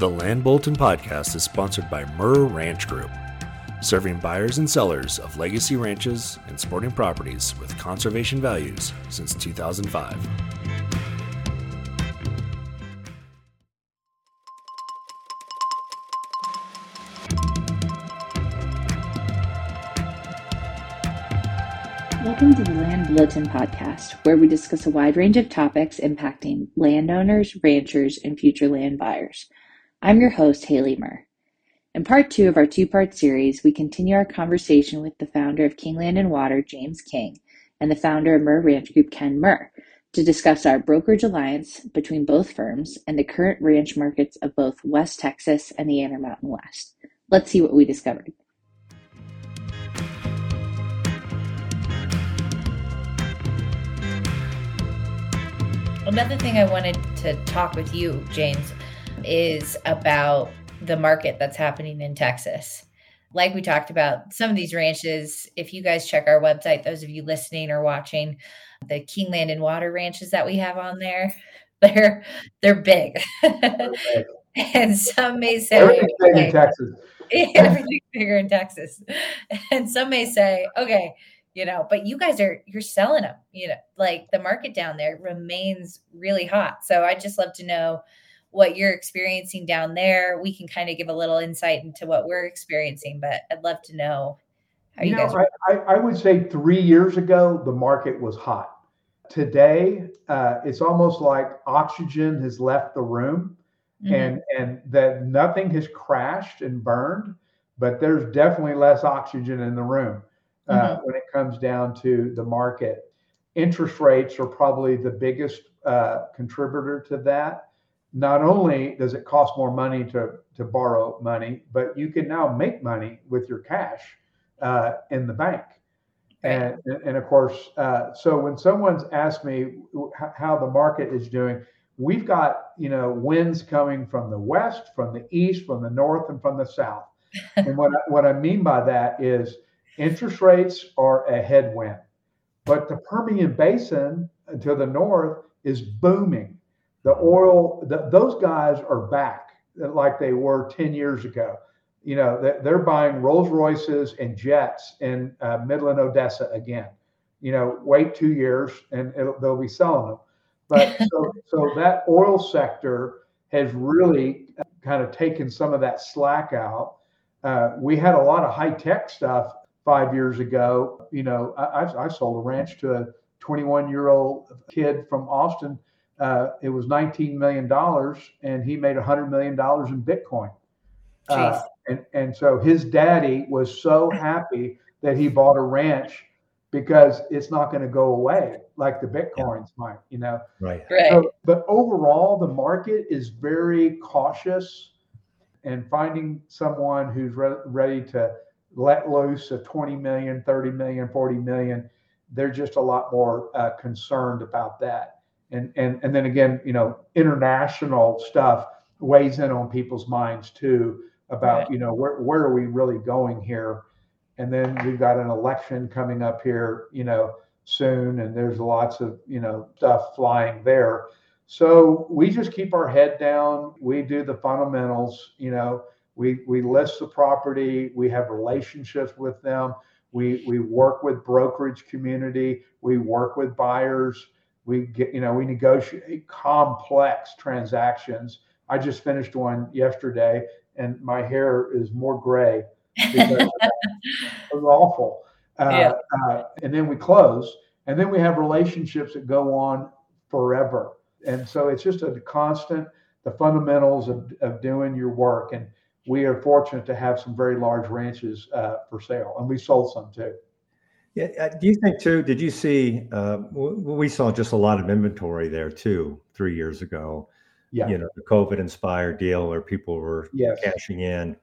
The Land Bulletin podcast is sponsored by Mirr Ranch Group, serving buyers and sellers of legacy ranches and sporting properties with conservation values since 2005. Welcome to the Land Bulletin podcast, where we discuss a wide range of topics impacting landowners, ranchers, and future land buyers. I'm your host, Haley Mirr. In part two of our two part series, we continue our conversation with the founder of King Land and Water, James King, and the founder of Mirr Ranch Group, Ken Mirr, to discuss our brokerage alliance between both firms and the current ranch markets of both West Texas and the Intermountain West. Let's see what we discovered. Another thing I wanted to talk with you, James, is about the market that's happening in Texas. Like we talked about, some of these ranches, if you guys check our website, those of you listening or watching, the King Land and Water ranches that we have on there, they're they're big. and some may say everything's big in Texas. everything's bigger in Texas. And some may say, okay, you know but you guys are you're selling them you know like the market down there remains really hot so i'd just love to know what you're experiencing down there we can kind of give a little insight into what we're experiencing but i'd love to know how you, you know, guys I, I, would say three years ago the market was hot today uh, it's almost like oxygen has left the room mm-hmm. and and that nothing has crashed and burned but there's definitely less oxygen in the room uh, mm-hmm. when it comes down to the market. Interest rates are probably the biggest uh, contributor to that. Not only does it cost more money to, to borrow money, but you can now make money with your cash uh, in the bank. And, and of course, uh, so when someone's asked me how the market is doing, we've got you know winds coming from the west, from the east, from the north, and from the south. and what I, what I mean by that is Interest rates are a headwind, but the Permian Basin to the north is booming. The oil, the, those guys are back like they were 10 years ago. You know, they're buying Rolls Royces and jets in uh, Midland, Odessa again. You know, wait two years and they'll be selling them. But so, so that oil sector has really kind of taken some of that slack out. Uh, we had a lot of high tech stuff five years ago, you know, I, I sold a ranch to a 21 year old kid from Austin. Uh, it was 19 million dollars, and he made 100 million dollars in Bitcoin. Uh, and and so his daddy was so happy that he bought a ranch because it's not going to go away like the bitcoins yeah. might, you know. Right. Right. So, but overall, the market is very cautious, and finding someone who's re- ready to let loose a 20 million, 30 million, 40 million, they're just a lot more uh, concerned about that. And, and, and then again, you know, international stuff weighs in on people's minds too about, right. you know, where, where are we really going here? And then we've got an election coming up here, you know, soon, and there's lots of, you know, stuff flying there. So we just keep our head down. We do the fundamentals, you know, we, we list the property, we have relationships with them, we, we work with brokerage community, we work with buyers, we get, you know, we negotiate complex transactions. I just finished one yesterday and my hair is more gray because it was awful. Uh, yeah. uh, and then we close, and then we have relationships that go on forever. And so it's just a constant, the fundamentals of, of doing your work. And we are fortunate to have some very large ranches uh, for sale, and we sold some too. Yeah. Uh, do you think too? Did you see? Uh, we saw just a lot of inventory there too three years ago. Yeah. You know, the COVID-inspired deal where people were yes. cashing in,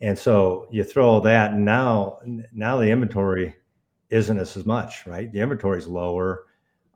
and so you throw all that, and now now the inventory isn't as much, right? The inventory is lower.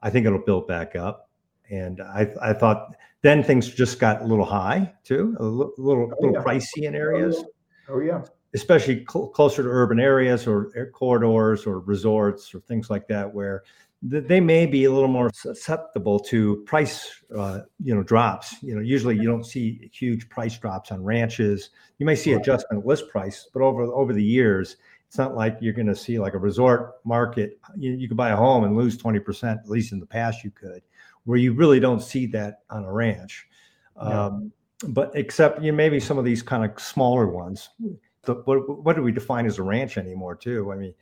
I think it'll build back up, and I I thought then things just got a little high too, a little little, oh, little yeah. pricey in areas. Oh yeah. Especially cl- closer to urban areas or corridors or resorts or things like that, where they may be a little more susceptible to price, uh, you know, drops. You know, usually you don't see huge price drops on ranches. You may see adjustment list price, but over over the years, it's not like you're going to see like a resort market. You, you could buy a home and lose twenty percent. At least in the past, you could, where you really don't see that on a ranch. Yeah. Um, but except you know, maybe some of these kind of smaller ones. The, what, what do we define as a ranch anymore? Too. I mean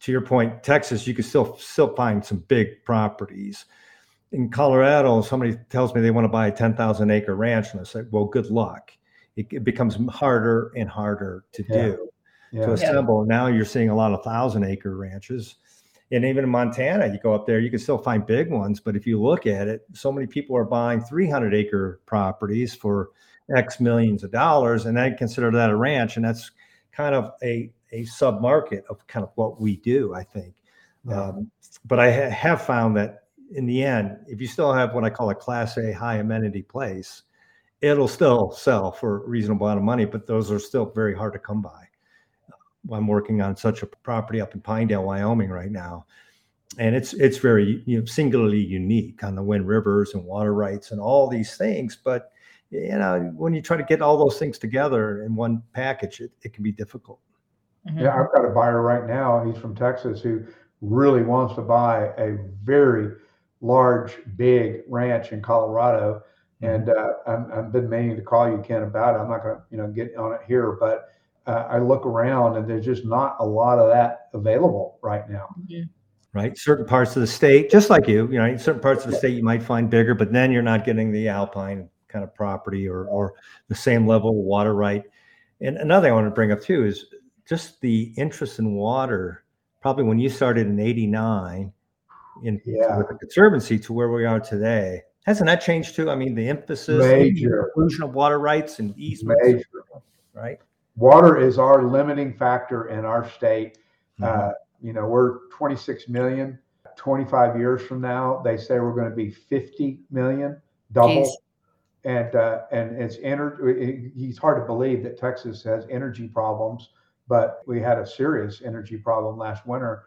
to your point, Texas, you can still still find some big properties. In Colorado, somebody tells me they want to buy a 10,000 acre ranch, and I say, well, good luck. It, it becomes harder and harder to yeah. do yeah. to assemble. Yeah. Now you're seeing a lot of thousand acre ranches. And even in Montana, you go up there, you can still find big ones. But if you look at it, so many people are buying 300 acre properties for X millions of dollars, and they consider that a ranch. And that's kind of a a sub market of kind of what we do, I think. Yeah. Um, but I ha- have found that in the end, if you still have what I call a class A high amenity place, it'll still sell for a reasonable amount of money, but those are still very hard to come by. I'm working on such a property up in Pinedale, Wyoming right now. And it's it's very you know, singularly unique on the Wind Rivers and water rights and all these things. But you know, when you try to get all those things together in one package, it, it can be difficult. Mm-hmm. Yeah, I've got a buyer right now. He's from Texas who really wants to buy a very large, big ranch in Colorado. Mm-hmm. And uh, i have been meaning to call you, Ken, about it. I'm not going to, you know, get on it here, but uh, I look around and there's just not a lot of that available right now. Mm-hmm. Right, certain parts of the state, just like you, you know, certain parts of the state you might find bigger, but then you're not getting the alpine kind of property or or the same level of water right. And another thing I want to bring up too is just the interest in water, probably when you started in 89 in yeah. with the conservancy to where we are today. Hasn't that changed too? I mean, the emphasis, Major. the inclusion of water rights and easements, Major. right? Water is our limiting factor in our state. Mm-hmm. Uh, you know, we're 26 million. 25 years from now, they say we're going to be 50 million, double. Jeez. And uh, and it's energy. It's hard to believe that Texas has energy problems but we had a serious energy problem last winter.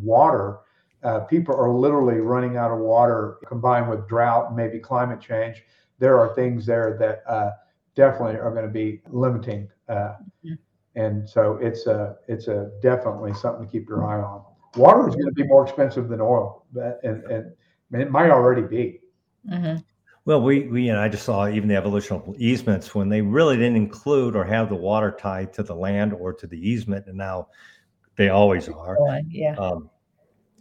Water, uh, people are literally running out of water combined with drought and maybe climate change. There are things there that uh, definitely are going to be limiting. Uh, mm-hmm. And so it's a it's a definitely something to keep your eye on. Water is going to be more expensive than oil, and, and it might already be. Mm-hmm. Well, we, we, and I just saw even the evolutional easements when they really didn't include or have the water tied to the land or to the easement, and now they always are. Yeah. Um,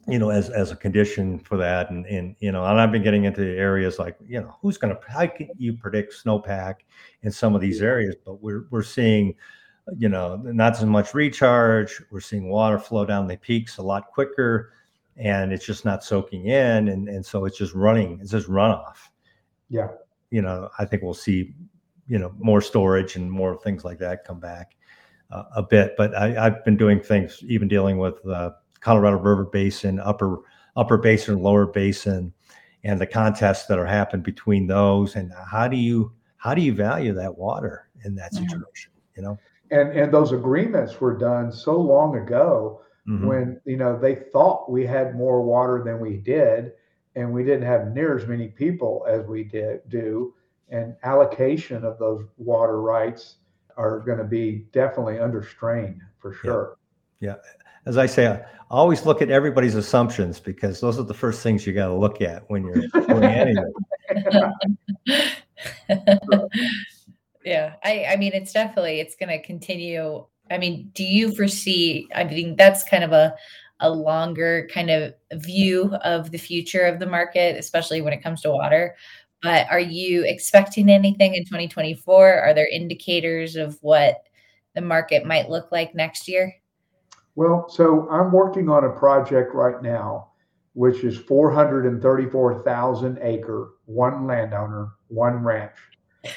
you know, as as a condition for that, and and you know, and I've been getting into areas like you know, who's going to how can you predict snowpack in some of these areas? But we're we're seeing, you know, not as much recharge. We're seeing water flow down the peaks a lot quicker, and it's just not soaking in, and and so it's just running. It's just runoff yeah you know i think we'll see you know more storage and more things like that come back uh, a bit but I, have been doing things even dealing with the colorado river basin upper upper basin lower basin and the contests that are happening between those and how do you how do you value that water in that mm-hmm. situation you know and and those agreements were done so long ago mm-hmm. when you know they thought we had more water than we did and we didn't have near as many people as we did do and allocation of those water rights are going to be definitely under strain for sure yeah, yeah. as i say I always look at everybody's assumptions because those are the first things you got to look at when you're doing anything. yeah I, I mean it's definitely it's going to continue i mean do you foresee i mean that's kind of a a longer kind of view of the future of the market, especially when it comes to water. But are you expecting anything in 2024? Are there indicators of what the market might look like next year? Well, so I'm working on a project right now, which is 434,000 acre, one landowner, one ranch.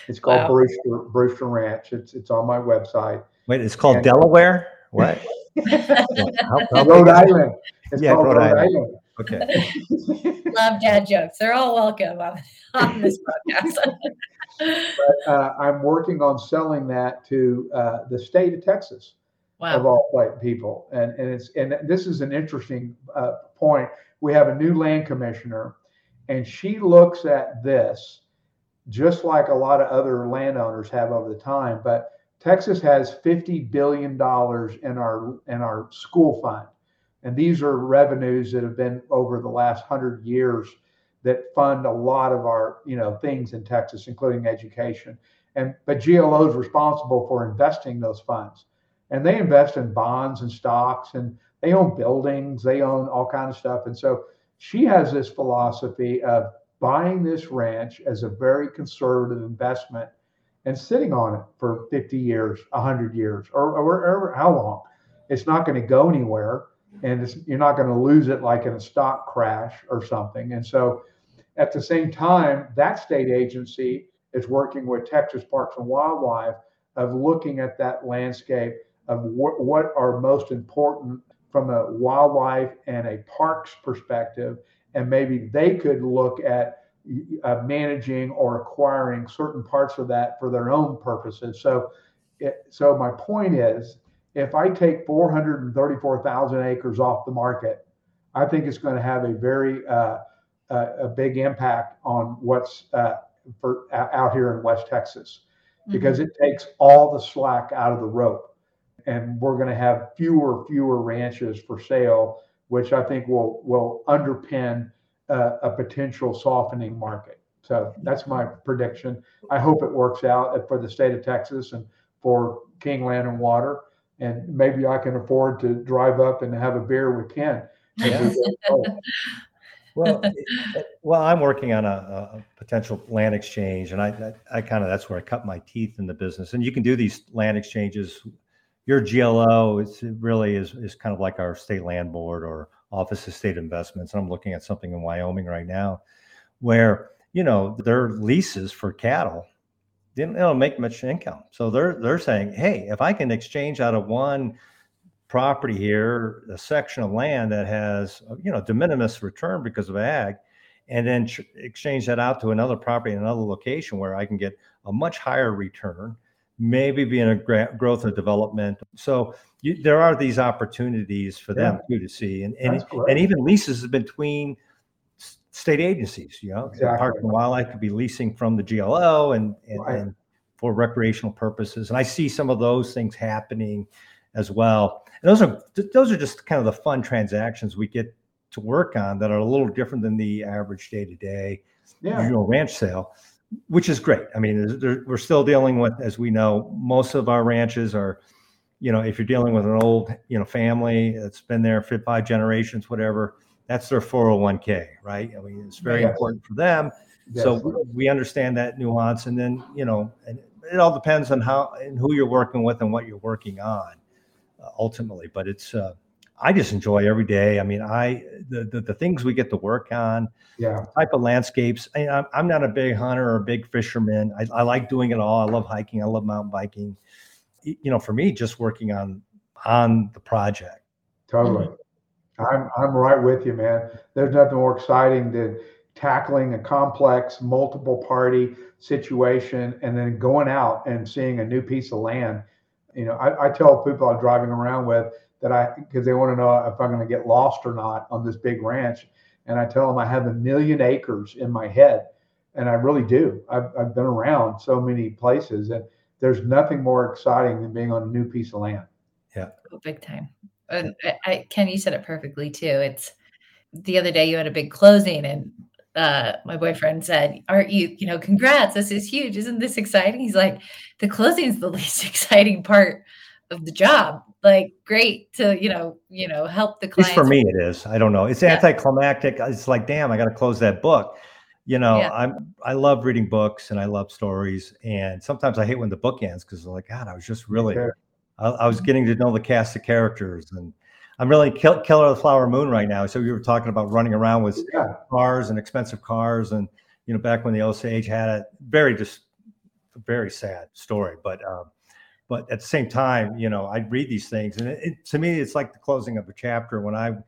It's called wow. Brewster, Brewster Ranch. It's it's on my website. Wait, it's called and, Delaware. What? how, how Rhode Island. It's yeah, Rhode, Rhode Island. Island. Okay. Love dad jokes. They're all welcome on, on this podcast. but uh, I'm working on selling that to uh, the state of Texas. Wow. Of all white people, and and it's and this is an interesting uh, point. we have a new land commissioner, and she looks at this just like a lot of other landowners have over the time. But Texas has fifty billion dollars in our in our school fund, and these are revenues that have been over the last hundred years that fund a lot of our you know things in Texas, including education. And but GLO is responsible for investing those funds, and they invest in bonds and stocks, and they own buildings, they own all kind of stuff. And so she has this philosophy of buying this ranch as a very conservative investment and sitting on it for 50 years, 100 years, or, or how long. It's not going to go anywhere and you're not going to lose it like in a stock crash or something. And so at the same time, that state agency is working with Texas Parks and Wildlife of looking at that landscape of what, what are most important from a wildlife and a parks perspective. And maybe they could look at uh, managing or acquiring certain parts of that for their own purposes. So, it, so my point is, if I take 434,000 acres off the market, I think it's going to have a very uh, uh, a big impact on what's uh, for out here in West Texas, because mm-hmm. it takes all the slack out of the rope, and we're going to have fewer fewer ranches for sale, which I think will will underpin uh, a potential softening market. So that's my prediction. I hope it works out for the state of Texas and for King Land and Water. And maybe I can afford to drive up and have a beer with Ken. Yeah. well, well, I'm working on a, a, potential land exchange, and I, I, I kind of that's where I cut my teeth in the business. And you can do these land exchanges. Your GLO, it's, it really is is kind of like our state land board or Office of State Investments. I'm looking at something in Wyoming right now, where you know their leases for cattle didn't they don't make much income. So they're they're saying, hey, if I can exchange out of one property here, a section of land that has you know de minimis return because of ag, and then ch- exchange that out to another property in another location where I can get a much higher return, maybe be in a gra- growth and development. So you, there are these opportunities for yeah. them too to see, and and, and even leases between state agencies. You know, exactly. Park and Wildlife could be leasing from the GLO and and, right. and for recreational purposes, and I see some of those things happening as well. And those are those are just kind of the fun transactions we get to work on that are a little different than the average day to day, know, ranch sale, which is great. I mean, we're still dealing with, as we know, most of our ranches are, you know, if you're dealing with an old, you know, family that's been there for five generations, whatever, that's their 401k, right? I mean, it's very yes. important for them. Yes. So we understand that nuance, and then you know, and it all depends on how and who you're working with and what you're working on uh, ultimately. But it's uh, I just enjoy every day. I mean, I the, the, the things we get to work on, yeah, type of landscapes. I, am I'm not a big hunter or a big fisherman. I, I like doing it all. I love hiking. I love mountain biking. You know, for me, just working on on the project. Totally. I'm I'm right with you, man. There's nothing more exciting than tackling a complex multiple party situation and then going out and seeing a new piece of land. You know, I, I tell people I'm driving around with that I because they want to know if I'm going to get lost or not on this big ranch. And I tell them I have a million acres in my head. And I really do. I've, I've been around so many places and there's nothing more exciting than being on a new piece of land. Yeah. Oh, big time. And I, I, Ken, you said it perfectly too. It's the other day you had a big closing and uh, my boyfriend said, Aren't you, you know, congrats, this is huge. Isn't this exciting? He's like, The closing is the least exciting part of the job like great to you know you know help the client for me it is. I don't know. It's yeah. anticlimactic. It's like damn i got to close that book. You know yeah. i'm i love reading books and i love stories and sometimes i hate when the book ends because like god i was just really I, I, was getting to know the cast of characters and i'm really kill, killer of the flower moon right now. So you were talking about running around with yeah. cars and expensive cars and you know back when the osage had it. Very just very sad story but um but at the same time, you know, I read these things, and it, it, to me, it's like the closing of a chapter when I'm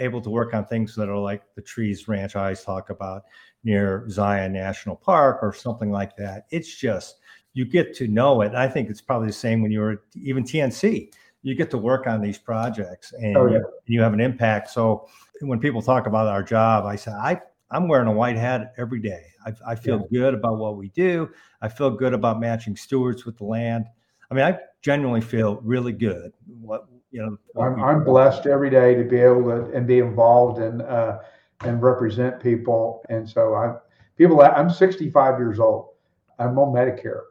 able to work on things that are like the Trees Ranch I always talk about near Zion National Park or something like that. It's just you get to know it. I think it's probably the same when you were even TNC. You get to work on these projects and oh, yeah. you have an impact. So when people talk about our job, I say I I'm wearing a white hat every day. I, I feel yeah. good about what we do. I feel good about matching stewards with the land. I mean, I genuinely feel really good. What you know, what I'm, I'm blessed every day to be able to and be involved and uh, and represent people. And so I people I'm 65 years old. I'm on Medicare.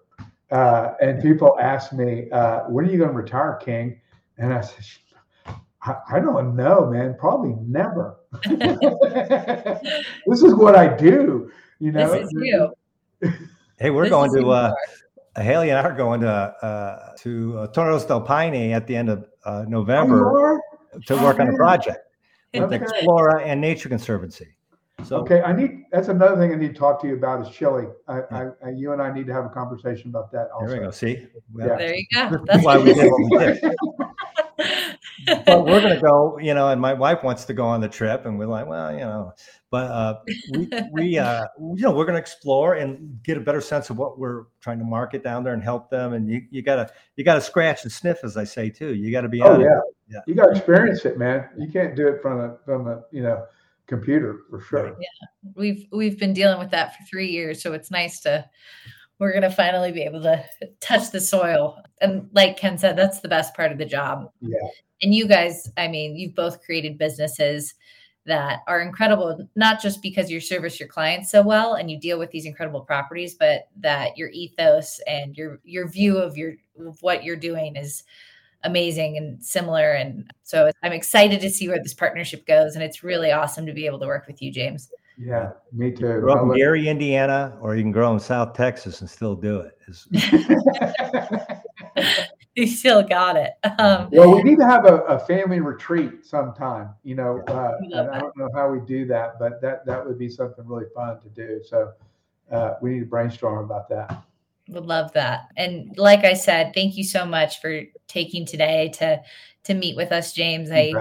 Uh, and people ask me, uh, when are you going to retire, King? And I said, I, I don't know, man. Probably never. this is what I do. You know, this is you. Hey, we're this going to uh, Haley and I are going to uh, to uh, Torres del Paine at the end of uh, November to work on a project with okay. Explora and Nature Conservancy. So okay, I need that's another thing I need to talk to you about is Chile. I, I, I you and I need to have a conversation about that. Also. There we go. See, yeah. there you go. That's why we did what we did. but we're going to go, you know, and my wife wants to go on the trip, and we're like, well, you know, but uh, we, we uh, you know, we're going to explore and get a better sense of what we're trying to market down there and help them. And you, you gotta, you gotta scratch and sniff, as I say too. You got to be. Oh yeah. yeah, you got to experience it, man. You can't do it from a from a you know computer for sure. Yeah, we've we've been dealing with that for three years, so it's nice to we're going to finally be able to touch the soil. And like Ken said, that's the best part of the job. Yeah. And you guys, I mean, you've both created businesses that are incredible, not just because you service your clients so well and you deal with these incredible properties, but that your ethos and your your view of your of what you're doing is amazing and similar. And so I'm excited to see where this partnership goes. And it's really awesome to be able to work with you, James. Yeah, me too. Grow up in Gary, Indiana, or you can grow in South Texas and still do it. you still got it. Um, well, we need to have a, a family retreat sometime. You know, uh, I don't know how we do that, but that that would be something really fun to do. So uh, we need to brainstorm about that. Would love that. And like I said, thank you so much for taking today to to meet with us, James. I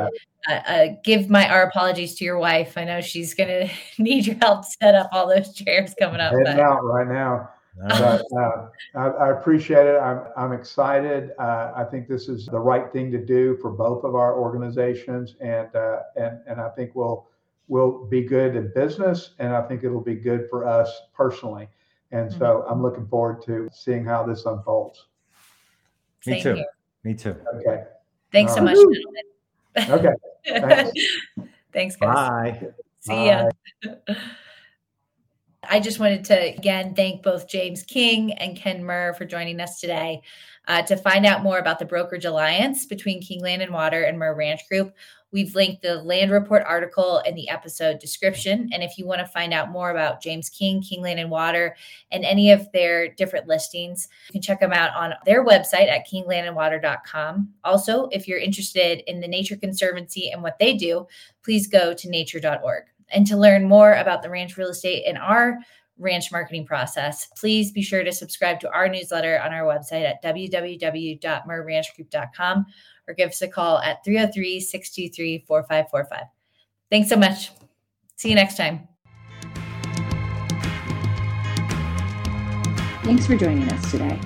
uh, uh, give my our apologies to your wife. I know she's going to need your help set up all those chairs coming up. Heading out right now. but, uh, I, I, appreciate it. I'm, I'm excited. Uh, I think this is the right thing to do for both of our organizations, and uh, and and I think we'll will be good in business, and I think it'll be good for us personally. And so mm-hmm. I'm looking forward to seeing how this unfolds. Me too. Here. Me too. Okay. Thanks so much. Okay. Thanks. Thanks, guys. Bye. See Bye. ya. I just wanted to again thank both James King and Ken Mirr for joining us today. Uh, to find out more about the brokerage alliance between King Land and Water and Mirr Ranch Group, we've linked the land report article in the episode description. And if you want to find out more about James King, King Land and Water, and any of their different listings, you can check them out on their website at kinglandandwater.com. Also, if you're interested in the Nature Conservancy and what they do, please go to nature.org. And to learn more about the ranch real estate and our ranch marketing process, please be sure to subscribe to our newsletter on our website at www.mirrranchgroup.com or give us a call at 303 623 4545. Thanks so much. See you next time. Thanks for joining us today.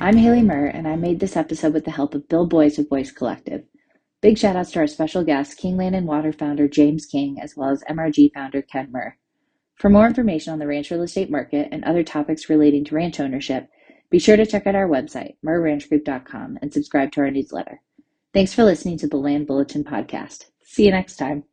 I'm Haley Mirr, and I made this episode with the help of Bill Boyce of Voice Collective. Big shout outs to our special guest, King Land and Water founder James King, as well as MRG founder Ken Mirr. For more information on the ranch real estate market and other topics relating to ranch ownership, be sure to check out our website, mirrranchgroup.com, and subscribe to our newsletter. Thanks for listening to the Land Bulletin podcast. See you next time.